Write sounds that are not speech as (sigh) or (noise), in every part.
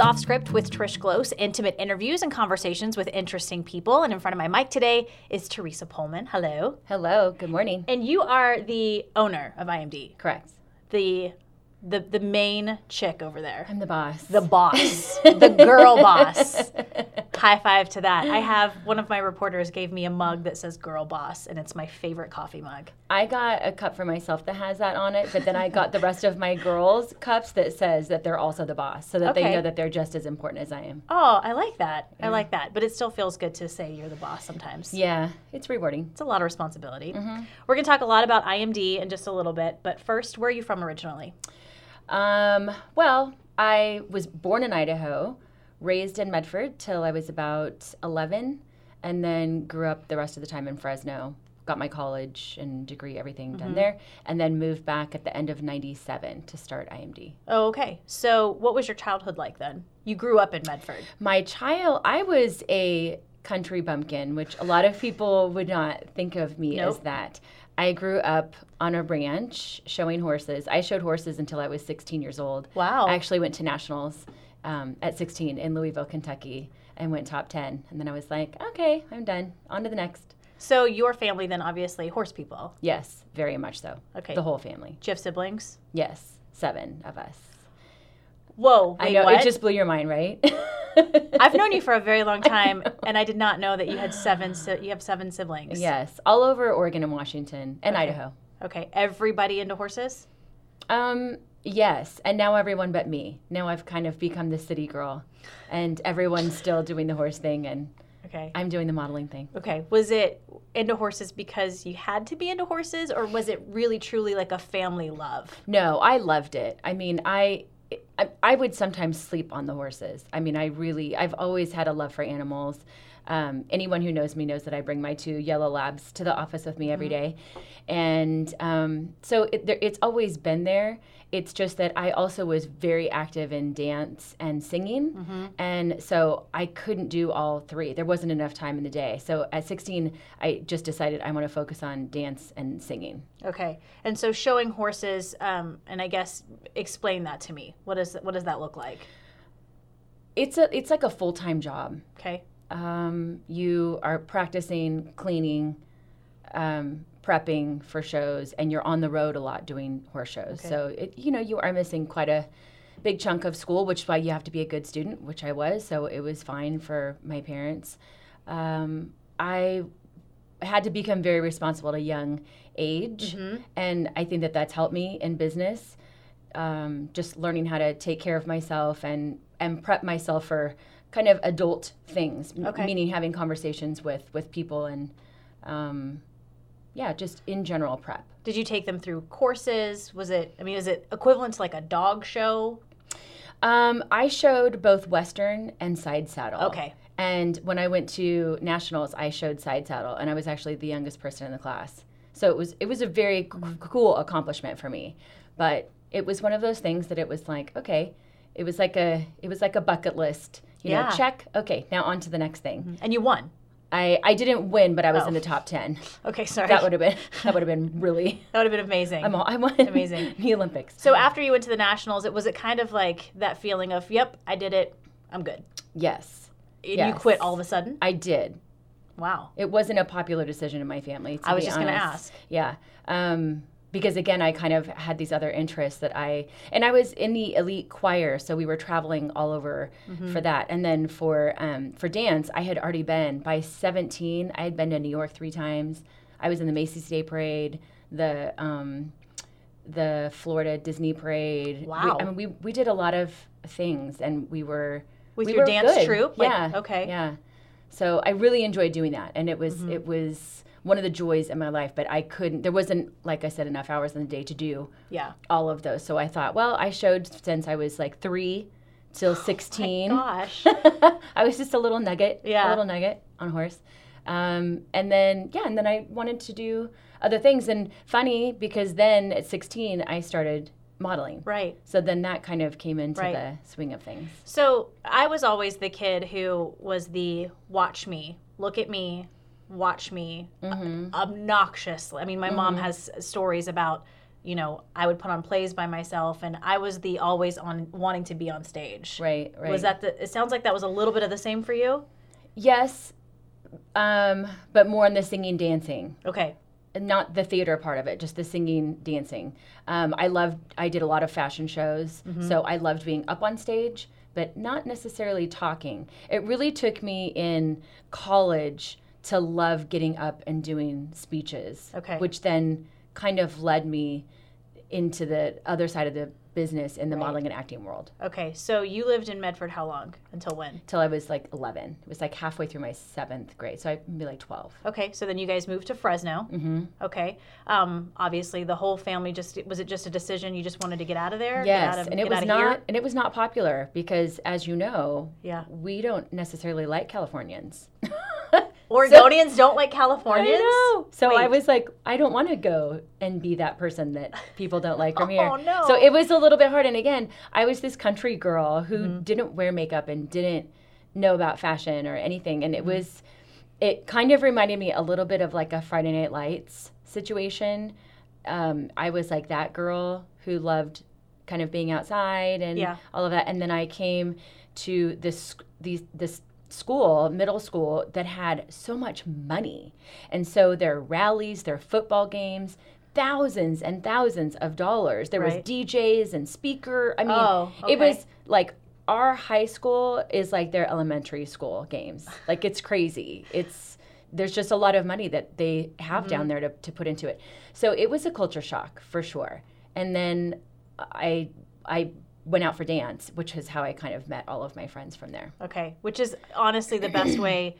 is Off Script with Trish Glose, intimate interviews and conversations with interesting people. And in front of my mic today is Teresa Pullman. Hello. Hello, good morning. And you are the owner of IMD, Correct. the the the main chick over there. I'm the boss. The boss, (laughs) the girl boss. High five to that. I have one of my reporters gave me a mug that says girl boss, and it's my favorite coffee mug. I got a cup for myself that has that on it, but then I got the rest of my girls' cups that says that they're also the boss, so that Okay. they know that they're just as important as I am. Oh, I like that. I like that. But it still feels good to say you're the boss sometimes. Yeah, it's rewarding. It's a lot of responsibility. Mm-hmm. We're going to talk a lot about IMD in just a little bit, but first, where are you from originally? Um, well, I was born in Idaho, raised in Medford till I was about 11, and then grew up the rest of the time in Fresno. Got my college and degree, everything done there, and then moved back at the end of 97 to start IMD. Oh, okay. So, what was your childhood like then? You grew up in Medford. My child, I was a country bumpkin, which a lot of people would not think of me as that. I grew up on a ranch showing horses. I showed horses until I was 16 years old. Wow. I actually went to nationals um, at 16 in Louisville, Kentucky, and went top 10. And then I was like, okay, I'm done. On to the next. So, your family then obviously horse people. Yes, very much so. Okay. The whole family. Do you have siblings? Yes, seven of us. Whoa. I know, what? it just blew your mind, right? (laughs) (laughs) I've known you for a very long time, and I did not know that you had seven. Si- you have seven siblings. yes, all over Oregon and Washington and Okay. Idaho. Okay. Everybody into horses? Um, yes, and now everyone but me. Now I've kind of become the city girl, and everyone's still doing the horse thing, and Okay. I'm doing the modeling thing. Okay. Was it into horses because you had to be into horses, or was it really truly like a family love? No, I loved it. I mean, I, I I would sometimes sleep on the horses. I mean, I really I've always had a love for animals. Um, anyone who knows me knows that I bring my two yellow labs to the office with me every day, and um, so it, there, it's always been there. It's just that I also was very active in dance and singing, and so I couldn't do all three. There wasn't enough time in the day. So at 16, I just decided I want to focus on dance and singing. Okay. And so showing horses, um, and I guess explain that to me. What does what does that look like? It's a it's like a full time job. Okay. Um, you are practicing cleaning, um, prepping for shows, and you're on the road a lot doing horse shows. Okay. So it, you know you are missing quite a big chunk of school, which is why you have to be a good student, which I was. So it was fine for my parents. Um, I had to become very responsible at a young age, and I think that that's helped me in business. Um, just learning how to take care of myself and and prep myself for kind of adult things, m- meaning having conversations with with people and um, yeah, just in general prep. Did you take them through courses? Was it? I mean, is it equivalent to like a dog show? Um, I showed both Western and side saddle. Okay. And when I went to nationals, I showed side saddle, and I was actually the youngest person in the class. So it was it was a very c- cool accomplishment for me. But it was one of those things that it was like, okay, it was like a it was like a bucket list. You Yeah. know, check. Okay, now on to the next thing. And you won. I I didn't win, but I was Oh. in the top ten. Okay, sorry. That would have been (laughs) that would have been really. that would have been amazing. I'm all, I won Amazing. (laughs) the Olympics. so after you went to the nationals, it was it kind of like that feeling of, "Yep, I did it. I'm good." yes, And you quit all of a sudden. I did. Wow. It wasn't a popular decision in my family. To I was just gonna ask. Yeah, um, because again, I kind of had these other interests that I and I was in the elite choir, so we were traveling all over Mm-hmm. for that. And then for um, for dance, I had already been by 17. I had been to New York three times. I was in the Macy's Day Parade, the um, the Florida Disney Parade. We- Wow. I mean, we we did a lot of things, and we were With we your were dance good. troupe? Like, yeah. okay. Yeah. So I really enjoyed doing that, and it was Mm-hmm. it was one of the joys in my life. But I couldn't. There wasn't, like I said, enough hours in the day to do Yeah. all of those. So I thought, well, I showed since I was like three till (gasps) sixteen. Gosh. (laughs) I was just a little nugget, Yeah. a little nugget on a horse. Um, and then yeah, and then I wanted to do other things. And funny because then at sixteen I started modeling. right. So then that kind of came into Right. the swing of things. So I was always the kid who was the watch me, look at me, watch me, Mm-hmm. obnoxious. I mean, my mom has stories about you know, I would put on plays by myself, and I was the always on wanting to be on stage. Right, right. Was that the? It sounds like that was a little bit of the same for you. Yes, um, but more on the singing, dancing. Okay. Not the theater part of it, just the singing, dancing. Um, I loved. I did a lot of fashion shows, so I loved being up on stage, but not necessarily talking. It really took me in college to love getting up and doing speeches, Okay. which then kind of led me into the other side of the business in the Right. modeling and acting world Okay. So you lived in Medford how long? Until when? till I was like 11. It was like halfway through my seventh grade, so I'd be like 12. Okay. So then you guys moved to Fresno. hmm Okay. Um, obviously, the whole family just was it just a decision you just wanted to get out of there? Get Yes, out of- and it was not, and it was not popular because, as you know, Yeah. we don't necessarily like Californians. (laughs) Oregonians don't like Californians. know. So I was like, I don't want to go and be that person that people don't like from (laughs) here. Oh, no. So it was a little bit hard. And again, I was this country girl who Mm-hmm. didn't wear makeup and didn't know about fashion or anything. And it Mm-hmm. was, it kind of reminded me a little bit of like a Friday Night Lights situation. Um, I was like that girl who loved kind of being outside and Yeah. all of that. And then I came to this these this school, middle school, that had so much money. And so their rallies, their football games, thousands and thousands of dollars. There Right. was DJs and speaker. I mean, Oh, it was like our high school is like their elementary school games. (sighs) Like it's crazy. It's there's just a lot of money that they have Mm-hmm. down there to, to put into it. So it was a culture shock for sure. And then I I went out for dance, which is how I kind of met all of my friends from there. Okay, which is honestly the best way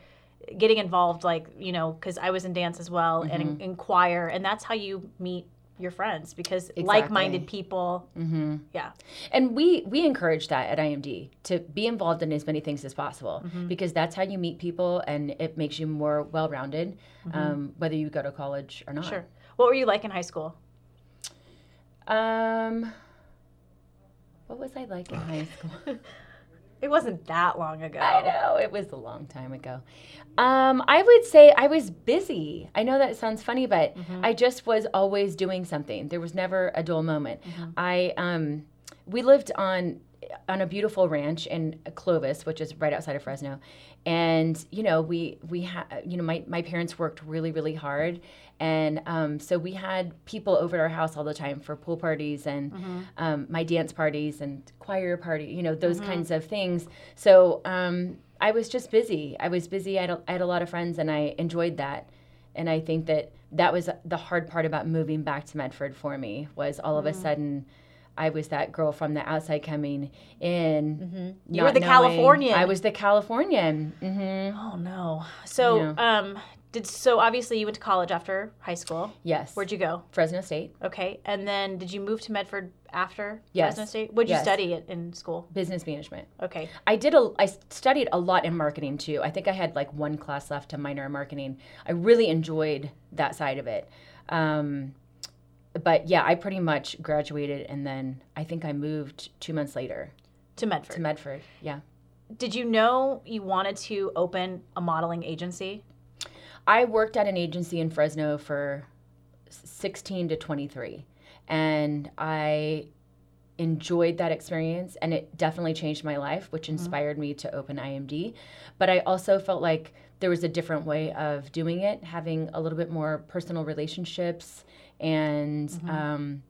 getting involved like, you know, cuz I was in dance as well and in, choir and that's how you meet your friends because like-minded people. hmm Yeah. And we we encourage that at IMD to be involved in as many things as possible Mm-hmm. because that's how you meet people and it makes you more well-rounded, um, whether you go to college or not. Mm-hmm. Sure. What were you like in high school? Um, what was I like in high school? (laughs) It wasn't that long ago. I know it was a long time ago. Um, I would say I was busy. I know that sounds funny, but I just was always doing something. There was never a dull moment. I um, we lived on on a beautiful ranch in Clovis, which is right outside of Fresno, and you know we we had you know my my parents worked really really hard, and um, so we had people over at our house all the time for pool parties and um, my dance parties and choir party, you know those kinds of things. So um, I was just busy. I was busy. I had, a, I had a lot of friends, and I enjoyed that. And I think that that was the hard part about moving back to Medford for me was all of a sudden. I was that girl from the outside coming in. You were the knowing- Californian. I was the Californian. hmm Oh no. So, Yeah. um did so obviously you went to college after high school. Yes. Where'd you go? Fresno State Okay. And then did you move to Medford after Yes. Fresno State? What'd you Yes. study it in school? business management. Okay. I did a I studied a lot in marketing too. I think I had like one class left to minor in marketing. I really enjoyed that side of it. Um, but yeah, I pretty much graduated and then I think I moved 2 months later To Medford. to Medford. Yeah. Did you know you wanted to open a modeling agency? I worked at an agency in Fresno for 16 to 23 and I enjoyed that experience and it definitely changed my life which inspired me to open IMD but I also felt like there was a different way of doing it having a little bit more personal relationships and um,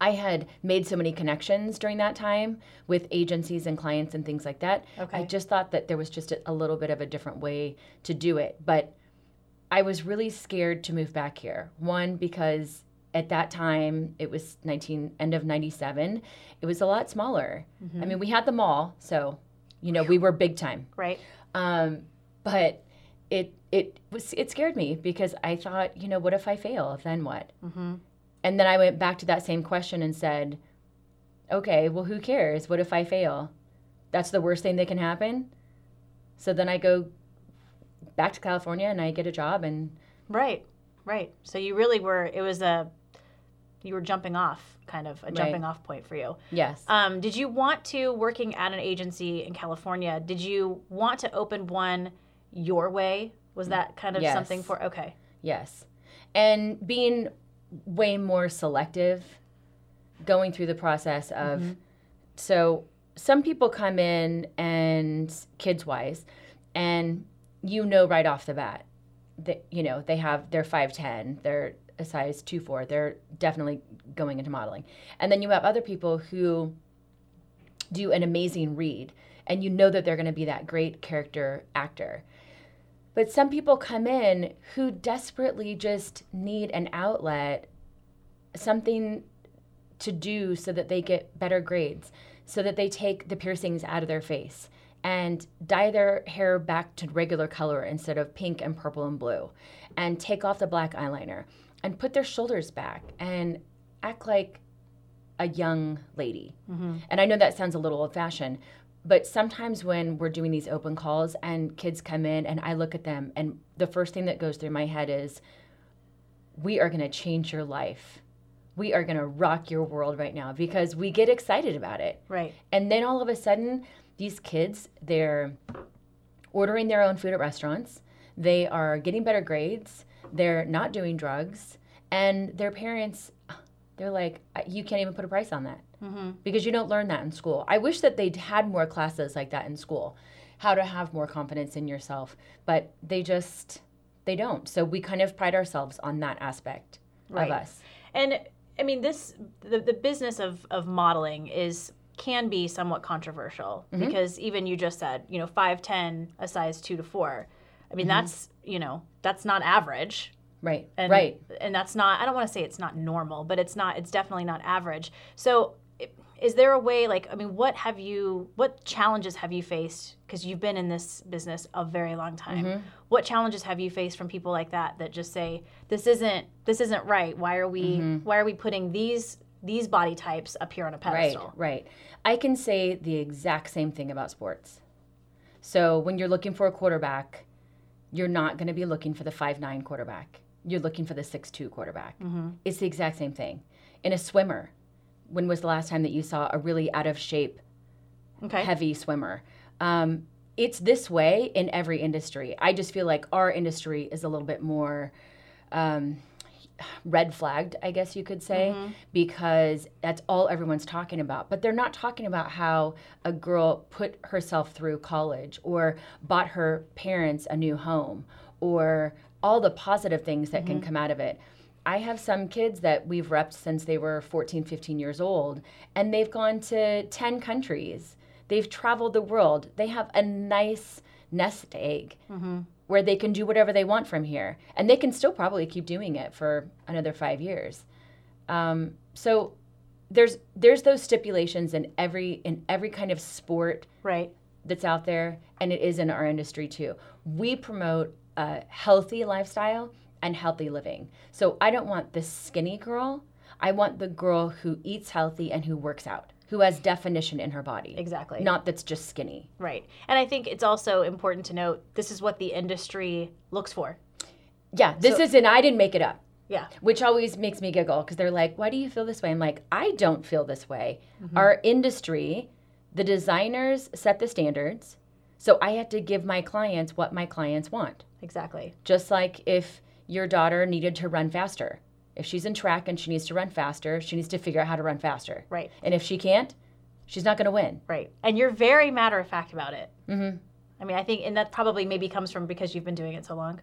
I had made so many connections during that time with agencies and clients and things like that. Okay. I just thought that there was just a, a little bit of a different way to do it. But I was really scared to move back here. One, because at that time, it was 19, end of 97, it was a lot smaller. I mean, we had the mall, so, you know, we were big time. Right. Um, but it, it was, it scared me because I thought, you know, what if I fail? Then what? Mm-hmm. And then I went back to that same question and said, okay, well, who cares? What if I fail? That's the worst thing that can happen. So then I go back to California and I get a job and Right. Right. So you really were it was a you were jumping off kind of a jumping off point for you. yes. Um, did you want to working at an agency in California? Did you want to open one your way? Was that kind of Yes. something for okay? Yes. And being way more selective going through the process of mm-hmm. so some people come in and kids wise and you know right off the bat that you know they have they're 5'10 they're a size 2 4 they're definitely going into modeling and then you have other people who do an amazing read and you know that they're going to be that great character actor but some people come in who desperately just need an outlet something to do so that they get better grades so that they take the piercings out of their face and dye their hair back to regular color instead of pink and purple and blue and take off the black eyeliner and put their shoulders back and act like a young lady. Mm-hmm. And I know that sounds a little old fashioned, but sometimes when we're doing these open calls and kids come in and I look at them and the first thing that goes through my head is we are going to change your life. We are going to rock your world right now because we get excited about it. Right. And then all of a sudden these kids, they're ordering their own food at restaurants, they are getting better grades, they're not doing drugs, and their parents, they're like, you can't even put a price on that mm-hmm. because you don't learn that in school. I wish that they'd had more classes like that in school, how to have more confidence in yourself, but they just, they don't. So we kind of pride ourselves on that aspect right. of us. And I mean, this, the, the business of, of modeling is can be somewhat controversial mm-hmm. because even you just said, you know, 5'10, a size 2 to 4. I mean, mm-hmm. that's, you know, that's not average. Right. And, right. And that's not, I don't want to say it's not normal, but it's not, it's definitely not average. So, is there a way, like, I mean, what have you, what challenges have you faced? Because you've been in this business a very long time. Mm-hmm. What challenges have you faced from people like that that just say, this isn't, this isn't right? Why are we, mm-hmm. why are we putting these these body types up here on a pedestal. Right, right. I can say the exact same thing about sports. So when you're looking for a quarterback, you're not going to be looking for the five nine quarterback. You're looking for the six two quarterback. Mm-hmm. It's the exact same thing. In a swimmer, when was the last time that you saw a really out of shape, okay. heavy swimmer? Um, it's this way in every industry. I just feel like our industry is a little bit more. Um, red flagged, I guess you could say, mm-hmm. because that's all everyone's talking about. But they're not talking about how a girl put herself through college or bought her parents a new home or all the positive things that mm-hmm. can come out of it. I have some kids that we've repped since they were 14, 15 years old, and they've gone to 10 countries. They've traveled the world. They have a nice nest egg. Mm-hmm where they can do whatever they want from here, and they can still probably keep doing it for another five years. Um, so there's there's those stipulations in every in every kind of sport right that's out there, and it is in our industry too. We promote a healthy lifestyle and healthy living. So I don't want the skinny girl. I want the girl who eats healthy and who works out who has definition in her body. Exactly. Not that's just skinny. Right. And I think it's also important to note this is what the industry looks for. Yeah, this so, is and I didn't make it up. Yeah. Which always makes me giggle because they're like, why do you feel this way? I'm like, I don't feel this way. Mm-hmm. Our industry, the designers set the standards. So I had to give my clients what my clients want. Exactly. Just like if your daughter needed to run faster. If she's in track and she needs to run faster, she needs to figure out how to run faster. Right. And if she can't, she's not going to win. Right. And you're very matter of fact about it. Mm-hmm. I mean, I think, and that probably maybe comes from because you've been doing it so long.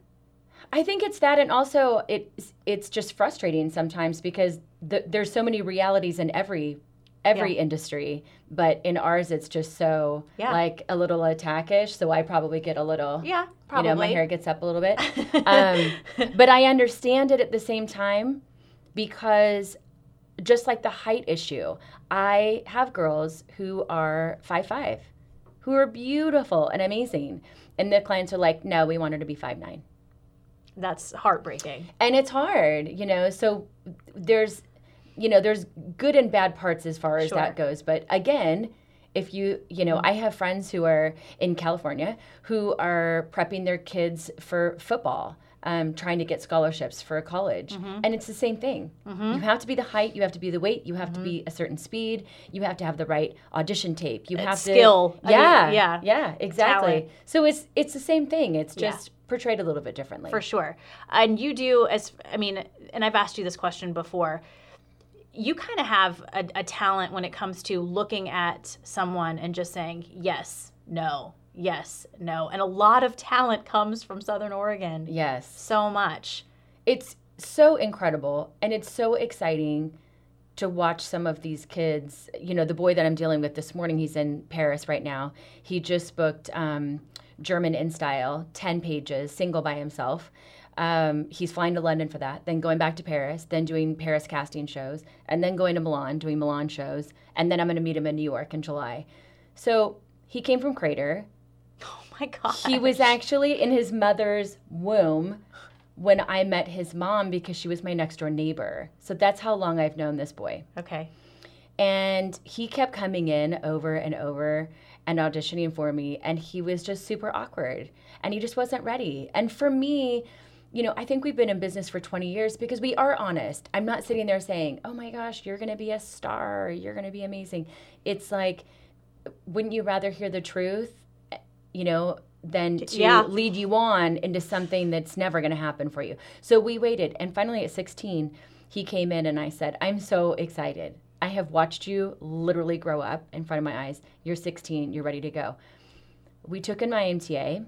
I think it's that, and also it's it's just frustrating sometimes because the, there's so many realities in every every yeah. industry, but in ours it's just so yeah. like a little attackish. So I probably get a little yeah, probably. You know, my hair gets up a little bit, (laughs) um, but I understand it at the same time because just like the height issue, I have girls who are five five, who are beautiful and amazing, and the clients are like, "No, we want her to be five nine. That's heartbreaking. And it's hard, you know. So there's, you know, there's good and bad parts as far as sure. that goes. But again, if you you know i have friends who are in california who are prepping their kids for football um, trying to get scholarships for a college. Mm-hmm. And it's the same thing. Mm-hmm. You have to be the height, you have to be the weight, you have mm-hmm. to be a certain speed, you have to have the right audition tape. You it's have skill. to Yeah. I mean, yeah. Yeah, exactly. Talent. So it's it's the same thing. It's just yeah. portrayed a little bit differently. for sure. And you do as I mean, and I've asked you this question before. You kind of have a, a talent when it comes to looking at someone and just saying yes, no, yes, no. And a lot of talent comes from Southern Oregon. Yes. So much. It's so incredible and it's so exciting to watch some of these kids. You know, the boy that I'm dealing with this morning, he's in Paris right now. He just booked um, German in Style, 10 pages, single by himself. Um, he's flying to London for that, then going back to Paris, then doing Paris casting shows, and then going to Milan, doing Milan shows, and then I'm going to meet him in New York in July. So he came from Crater. (laughs) Oh my god. He was actually in his mother's womb when I met his mom because she was my next door neighbor. So that's how long I've known this boy. Okay. And he kept coming in over and over and auditioning for me. And he was just super awkward and he just wasn't ready. And for me, you know, I think we've been in business for 20 years because we are honest. I'm not sitting there saying, oh my gosh, you're going to be a star, you're going to be amazing. It's like, wouldn't you rather hear the truth, you know, than to Yeah. lead you on into something that's never going to happen for you? So we waited. And finally at 16, he came in and I said, I'm so excited. I have watched you literally grow up in front of my eyes. You're 16, you're ready to go. We took in IMTA.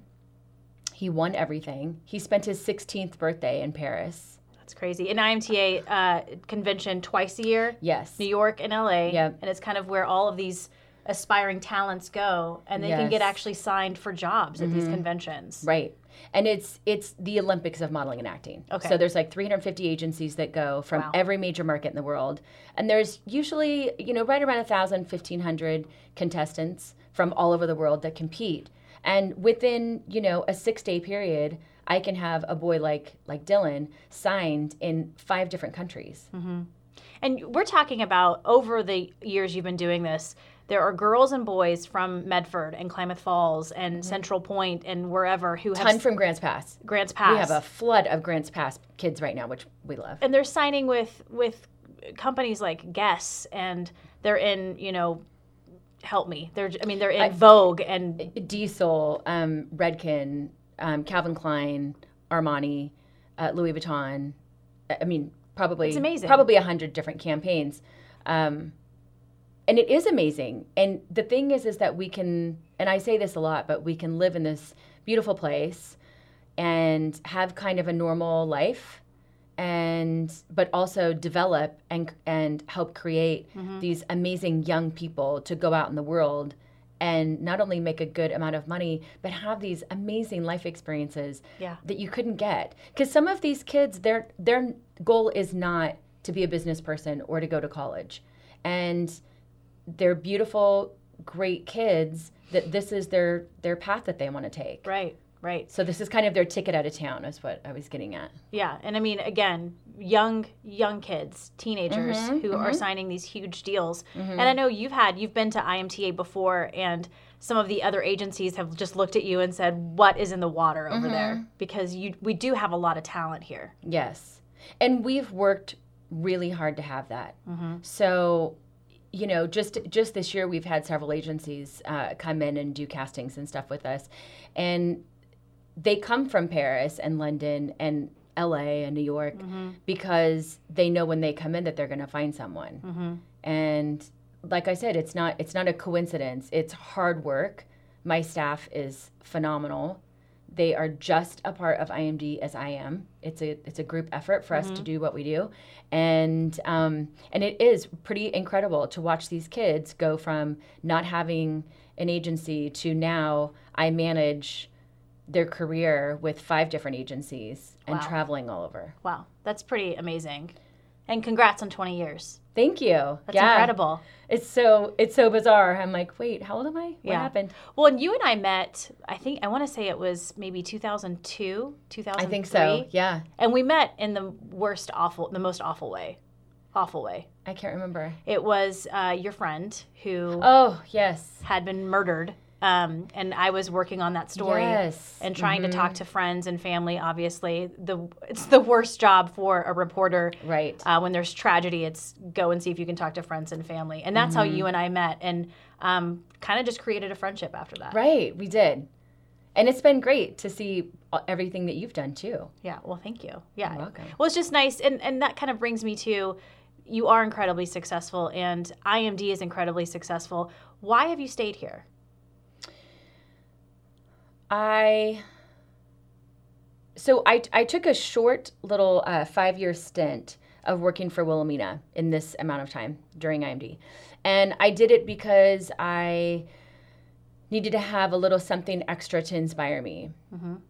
He won everything. He spent his 16th birthday in Paris. That's crazy. An IMTA uh, convention twice a year. Yes. New York and LA. Yep. And it's kind of where all of these aspiring talents go and they can get Mm-hmm. actually signed for jobs at these conventions. Right. And it's it's the Olympics of modeling and acting. Okay. So there's like 350 agencies that go from Wow. every major market in the world. And there's usually, you know, right around 1,000, 1,500 contestants from all over the world that compete. And within, you know, a six day period, I can have a boy like like Dylan signed in five different countries. And we're talking about over the years you've been doing this, there are girls and boys from Medford and Klamath Falls and Central Point and wherever who have Mm-hmm. Ton from Grants Pass. Grants Pass. We have a flood of Grants Pass kids right now, which we love. and they're signing with with companies like Guess and they're in, you know, help me. They're I mean they're in Vogue and Diesel, um, Redken, um, Calvin Klein, Armani, uh, Louis Vuitton. I I mean, probably It's amazing. Probably a hundred different campaigns, um, and it is amazing. And the thing is, is that we can, and I say this a lot, but we can live in this beautiful place and have kind of a normal life and but also develop and and help create Mm-hmm. these amazing young people to go out in the world and not only make a good amount of money but have these amazing life experiences Yeah. that you couldn't get because some of these kids their their goal is not to be a business person or to go to college and they're beautiful great kids that this is their their path that they want to take right, right. so this is kind of their ticket out of town is what i was getting at Yeah, and I mean, again, young young kids, teenagers Mm-hmm, who are signing these huge deals. And I know you've had you've been to IMTA before, and some of the other agencies have just looked at you and said, "What is in the water over Mm-hmm. there?" Because you we do have a lot of talent here. Yes. And we've worked really hard to have that. So, you know, just just this year we've had several agencies uh, come in and do castings and stuff with us, and they come from Paris and London and L.A. and New York mm-hmm. because they know when they come in that they're going to find someone. Mm-hmm. And like I said, it's not it's not a coincidence. It's hard work. My staff is phenomenal. They are just a part of IMD as I am. It's a it's a group effort for us to mm-hmm. do what we do, and um, and it is pretty incredible to watch these kids go from not having an agency to now I manage their career with five different agencies and Wow. traveling all over. Wow, that's pretty amazing. And congrats on 20 years. Thank you. That's yeah. incredible. It's so it's so bizarre. I'm like, wait, how old am I? What Yeah. happened? Well, and you and I met, I think, I want to say it was maybe 2002, 2003. I think so. Yeah. And we met in the worst, awful, the most awful way. Awful way. I can't remember. It was uh, your friend who Oh, yes. had been murdered. Um, and I was working on that story Yes. Mm-hmm. and trying to talk to friends and family. Obviously, the it's the worst job for a reporter. Right. Uh, when there's tragedy, it's go and see if you can talk to friends and family, and that's Mm-hmm. how you and I met, and um, kind of just created a friendship after that. Right, we did. and it's been great to see uh, everything that you've done too. Yeah. Well, thank you. Yeah. You're welcome. Well, it's just nice, and and that kind of brings me to, you are incredibly successful, and IMD is incredibly successful. Why have you stayed here? I so I I took a short little uh, five year stint of working for Wilhelmina in this amount of time during IMD, and I did it because I needed to have a little something extra to inspire me,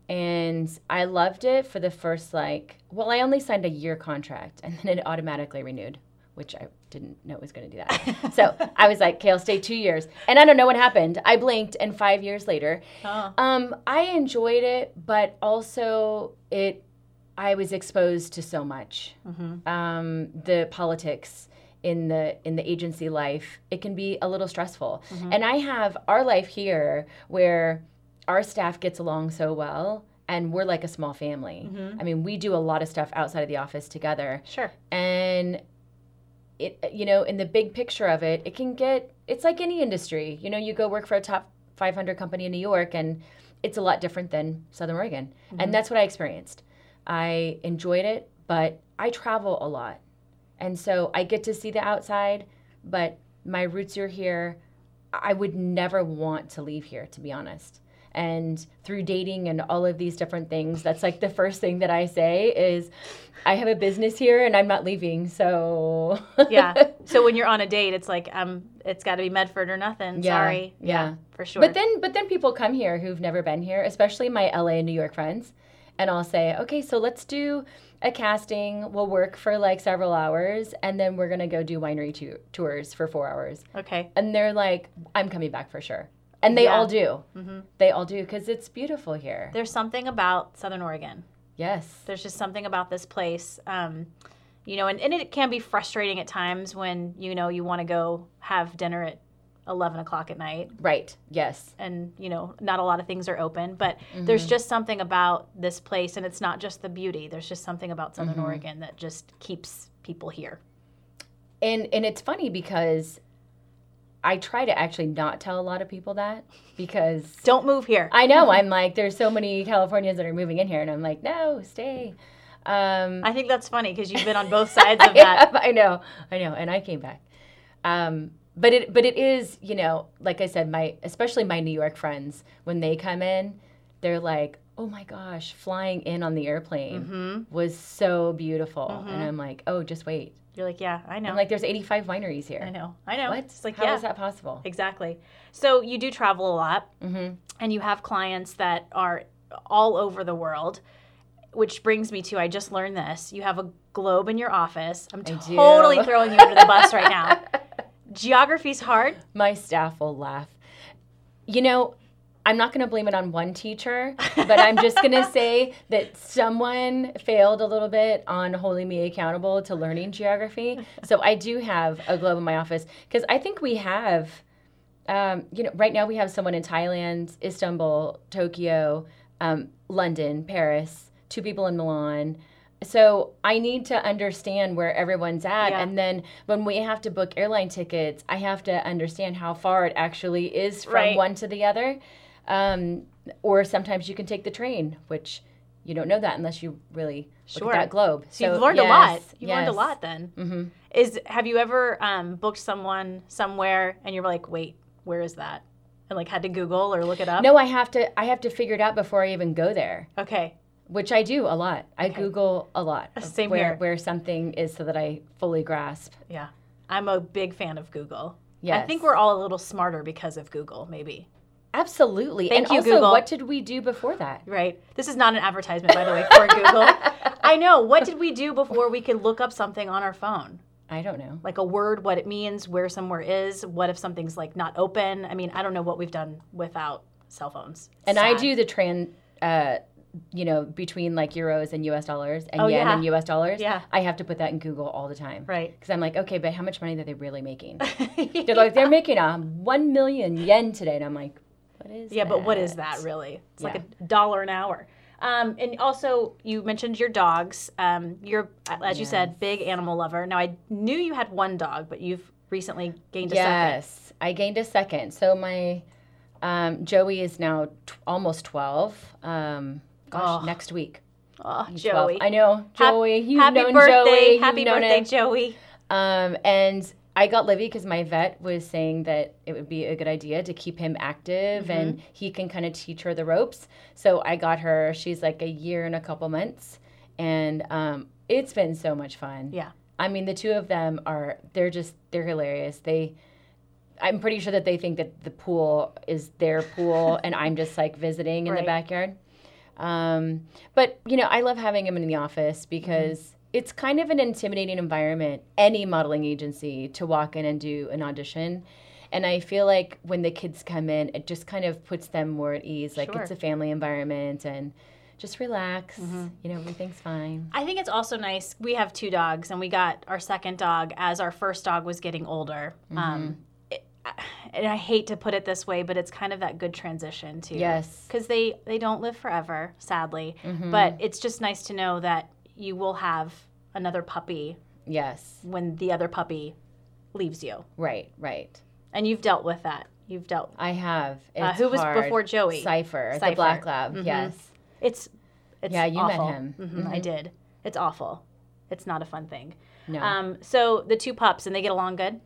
and I loved it for the first like well I only signed a year contract and then it automatically renewed. Which I didn't know it was going to do that. so I was like, okay, I'll stay two years. And I don't know what happened. I blinked, and five years later, Oh. um, I enjoyed it, but also it. I was exposed to so much. Um, the politics in the in the agency life, it can be a little stressful. And I have our life here where our staff gets along so well, and we're like a small family. I mean, we do a lot of stuff outside of the office together Sure. and it you know in the big picture of it it can get it's like any industry. You know you go work for a top 500 company in new york and it's a lot different than southern oregon. And mm-hmm. that's what i experienced. I enjoyed it but i travel a lot. And so i get to see the outside but my roots are here. I would never want to leave here to be honest and through dating and all of these different things that's like the first thing that i say is i have a business here and i'm not leaving so (laughs) Yeah. so when you're on a date, it's like um, it's got to be Medford or nothing. Yeah, Sorry. yeah. For sure. but then but then people come here who've never been here especially my la and new york friends and i'll say okay so let's do a casting we'll work for like several hours and then we're going to go do winery tu- tours for four hours okay. and they're like i'm coming back for sure and they Yeah. all do they all do because it's beautiful here There's something about Southern Oregon. yes There's just something about this place. Um, you know, and, and it can be frustrating at times when, you know, you want to go have dinner at 11 o'clock at night right yes and, you know, not a lot of things are open. But Mm-hmm. there's just something about this place, and it's not just the beauty. There's just something about Southern Mm-hmm. Oregon that just keeps people here. and and it's funny because I try to actually not tell a lot of people that because Don't move here. I know (laughs) I'm like there's so many Californians that are moving in here and I'm like no stay. Um, I think that's funny because you've been on both (laughs) sides of that. I know I know and I came back. Um, but it but it is you know like I said my especially my New York friends when they come in they're like oh my gosh flying in on the airplane Mm-hmm. was so beautiful and I'm like oh just wait You're like, yeah, I know. I'm like there's 85 wineries here. I know. I know. What? It's like, How yeah, is that possible? exactly. So you do travel a lot, Mm-hmm. and you have clients that are all over the world. Which brings me to I just learned this. You have a globe in your office. I'm totally throwing you under the bus right now. (laughs) Geography's hard. My staff will laugh. You know, I'm not going to blame it on one teacher, but I'm just going (laughs) to say that someone failed a little bit on holding me accountable to learning geography. So I do have a globe in my office because I think we have, um, you know, right now we have someone in Thailand, Istanbul, Tokyo, um, London, Paris, two people in Milan. So I need to understand where everyone's at, Yeah. and then when we have to book airline tickets, I have to understand how far it actually is from Right. one to the other. Um, or sometimes you can take the train, which you don't know that unless you really Sure. look at that globe. So, you've learned a lot. You've learned a lot then. Mhm. Is have you ever um, booked someone somewhere and you're like, wait, where is that? And like had to Google or look it up? No, I have to. I have to figure it out before I even go there. Okay. which I do a lot. I Okay. Google a lot Same where here. where something is so that I fully grasp. Yeah. I'm a big fan of Google. Yeah. I think we're all a little smarter because of Google, maybe. Absolutely. Thank and you, also, Google. what did we do before that? Right. This is not an advertisement, by the way, for Google. (laughs) I know. What did we do before we could look up something on our phone? I don't know. Like a word, what it means, where somewhere is, what if something's like not open? I mean, I don't know what we've done without cell phones. And I do the trans. uh, you know, between like euros and U.S. dollars and Oh, yen yeah. and U.S. dollars. Yeah. I have to put that in Google all the time. Right. Because I'm like, okay, but how much money are they really making? (laughs) They're like, they're making a one million yen today, and I'm like, is? Yeah, but what is that really? It's like a dollar an hour. Um, and also, you mentioned your dogs. Um, you're, as you said, big animal lover. Now, I knew you had one dog, but you've recently gained a second. Yes, I gained a second. So my Um, Joey is now t- almost 12. Um, gosh, Oh. next week. Oh, He's 12. Joey. I know. Joey. You've Happy known birthday. Joey. You've Happy known birthday. Joey. Um, and I got Livy because my vet was saying that it would be a good idea to keep him active and Mm-hmm. he can kind of teach her the ropes. So I got her. She's like a year and a couple months, and um, it's been so much fun. Yeah. I mean, the two of them are they're just they're hilarious. They I'm pretty sure that they think that the pool is their pool (laughs) and I'm just like visiting in Right. the backyard. Um, but you know, I love having him in the office because it's kind of an intimidating environment, any modeling agency to walk in and do an audition. And I feel like when the kids come in, it just kind of puts them more at ease. Like Sure. it's a family environment and just relax. You know, everything's fine. I think it's also nice. We have two dogs, and we got our second dog as our first dog was getting older. Mm-hmm. Um, it, and I hate to put it this way, but it's kind of that good transition too. Yes. because they they don't live forever, sadly. Mm-hmm. But it's just nice to know that you will have another puppy Yes. when the other puppy leaves you, Right, right. and you've dealt with that. You've dealt. I have. Uh, who was hard. before Joey? Cipher, Cipher. the black lab. Mhm. Yes. It's it's Yeah, you met awful. him. Mhm, I did. It's awful. It's not a fun thing. No. Um, so the two pups and they get along good.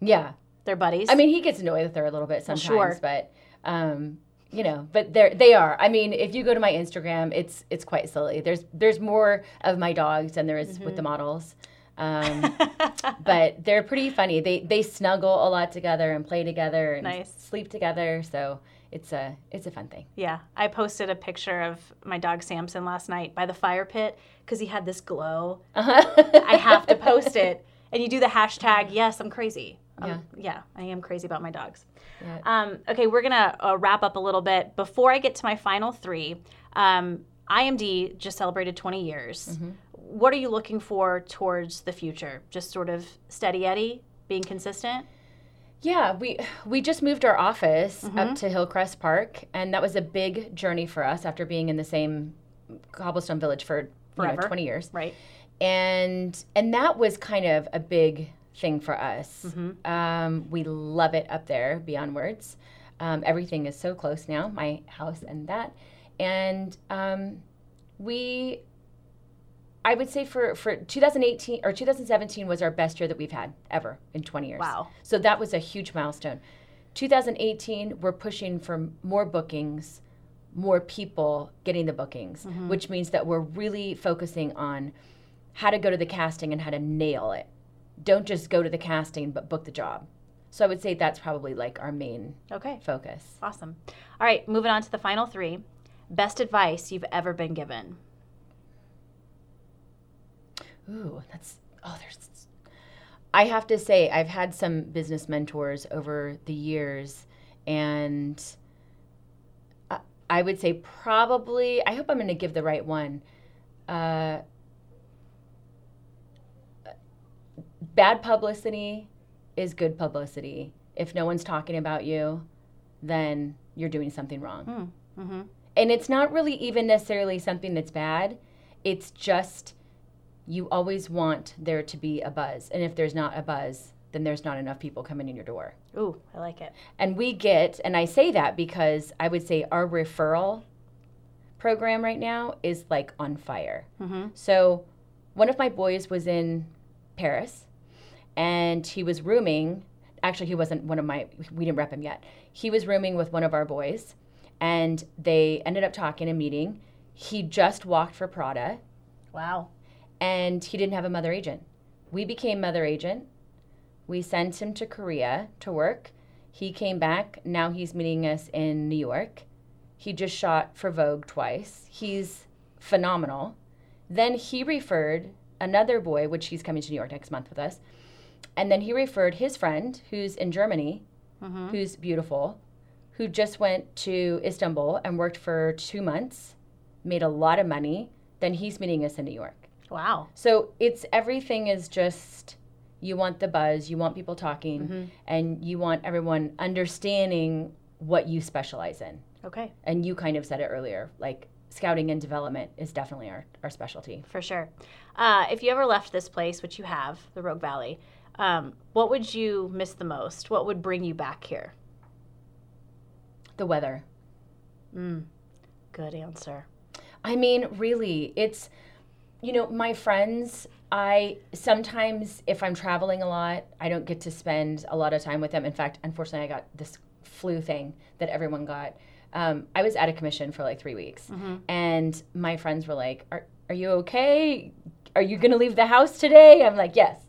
yeah. They're buddies. I mean, he gets annoyed with her a little bit sometimes, sure. but um, you know, but they're they are. I mean, if you go to my Instagram, it's it's quite silly. There's there's more of my dogs than there is with Mm-hmm. the models. Um, (laughs) but they're pretty funny. They they snuggle a lot together and play together and Nice. sleep together. So it's a it's a fun thing. yeah, I posted a picture of my dog Samson last night by the fire pit because he had this glow. (laughs) I have to post it, and you do the hashtag. Yes, I'm crazy. Um, yeah, I am crazy about my dogs. Yeah. Um, okay, we're gonna uh, wrap up a little bit before I get to my final three. Um, IMD just celebrated 20 years. Mm-hmm. What are you looking for towards the future? Just sort of steady Eddie, being consistent. Yeah, we we just moved our office Mm-hmm. up to Hillcrest Park, and that was a big journey for us after being in the same cobblestone village for you know, twenty years. Right. and and that was kind of a big thing for us. Mm-hmm. Um, we love it up there beyond words. Um, everything is so close now, my house and that, and um, we. I would say for, for 2018 or 2017 was our best year that we've had ever in 20 years. Wow. So that was a huge milestone. 2018, we're pushing for more bookings, more people getting the bookings, which means that we're really focusing on how to go to the casting and how to nail it. Don't just go to the casting, but book the job. So I would say that's probably like our main Okay. focus. Awesome. All right, moving on to the final three. Best advice you've ever been given. Ooh, that's oh, there's. I have to say, I've had some business mentors over the years, and I, I would say probably. I hope I'm going to give the right one. Uh, bad publicity is good publicity. If no one's talking about you, then you're doing something wrong. Mm-hmm. And it's not really even necessarily something that's bad. It's just you always want there to be a buzz. And if there's not a buzz, then there's not enough people coming in your door. Ooh, I like it. And we get, and I say that because I would say our referral program right now is like on fire. Mm-hmm. So one of my boys was in Paris and he was rooming. Actually, he wasn't one of my, we didn't rep him yet. He was rooming with one of our boys and they ended up talking and meeting. He just walked for Prada Wow. and he didn't have a mother agent. We became mother agent. We sent him to Korea to work. He came back. Now he's meeting us in New York. He just shot for Vogue twice. He's phenomenal. Then he referred another boy, which he's coming to New York next month with us. And then he referred his friend, who's in Germany, Mm-hmm. who's beautiful, who just went to Istanbul and worked for two months, made a lot of money. Then he's meeting us in New York. Wow. So it's everything is just you want the buzz, you want people talking, and you want everyone understanding what you specialize in. Okay, And you kind of said it earlier, like scouting and development is definitely our, our specialty. for sure. Uh, if you ever left this place, which you have, the Rogue Valley, um, what would you miss the most? What would bring you back here? The weather. Good answer. I mean, really, it's, you know, my friends, I sometimes, if I'm traveling a lot, I don't get to spend a lot of time with them. In fact, unfortunately, I got this flu thing that everyone got. Um, I was out of commission for like three weeks. And my friends were like, Are, are you okay? Are you going to leave the house today? I'm like, Yes.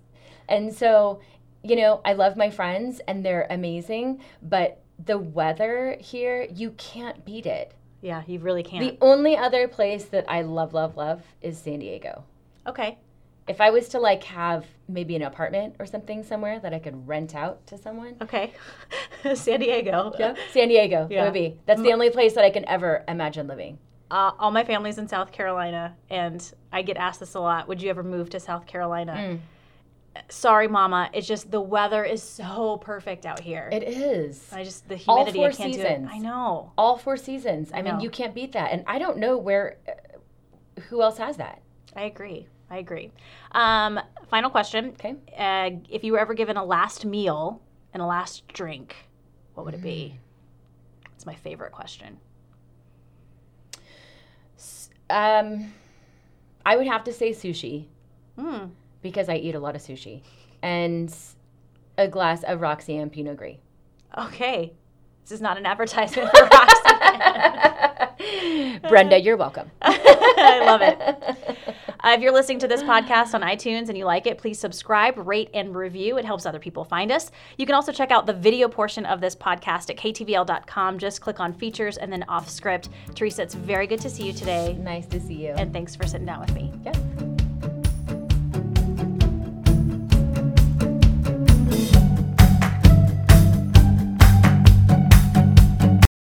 And so, you know, I love my friends and they're amazing, but the weather here, you can't beat it. Yeah, you really can't. The only other place that I love, love, love is San Diego. okay. If I was to like have maybe an apartment or something somewhere that I could rent out to someone, Okay. (laughs) San Diego. (laughs) yeah, San Diego Yeah. would be. That's the only place that I can ever imagine living. Uh, all my family's in South Carolina, and I get asked this a lot. Would you ever move to South Carolina? Mm. Sorry, Mama. It's just the weather is so perfect out here. It is. I just the humidity All four I can't seasons. do it. I know. All four seasons. I, mean, you can't beat that. And I don't know where, uh, who else has that? I agree. I agree. Um, final question. Okay. Uh, if you were ever given a last meal and a last drink, what would it be? It's my favorite question. Um, I would have to say sushi Hmm. Because I eat a lot of sushi and a glass of RoxyAnn Pinot Gris. Okay. This is not an advertisement for Roxy. (laughs) Brenda, you're welcome. (laughs) I love it. Uh, if you're listening to this podcast on iTunes and you like it, please subscribe, rate, and review. It helps other people find us. You can also check out the video portion of this podcast at ktvl.com. Just click on features and then off script. Teresa, it's very good to see you today. Nice to see you. And thanks for sitting down with me. yeah.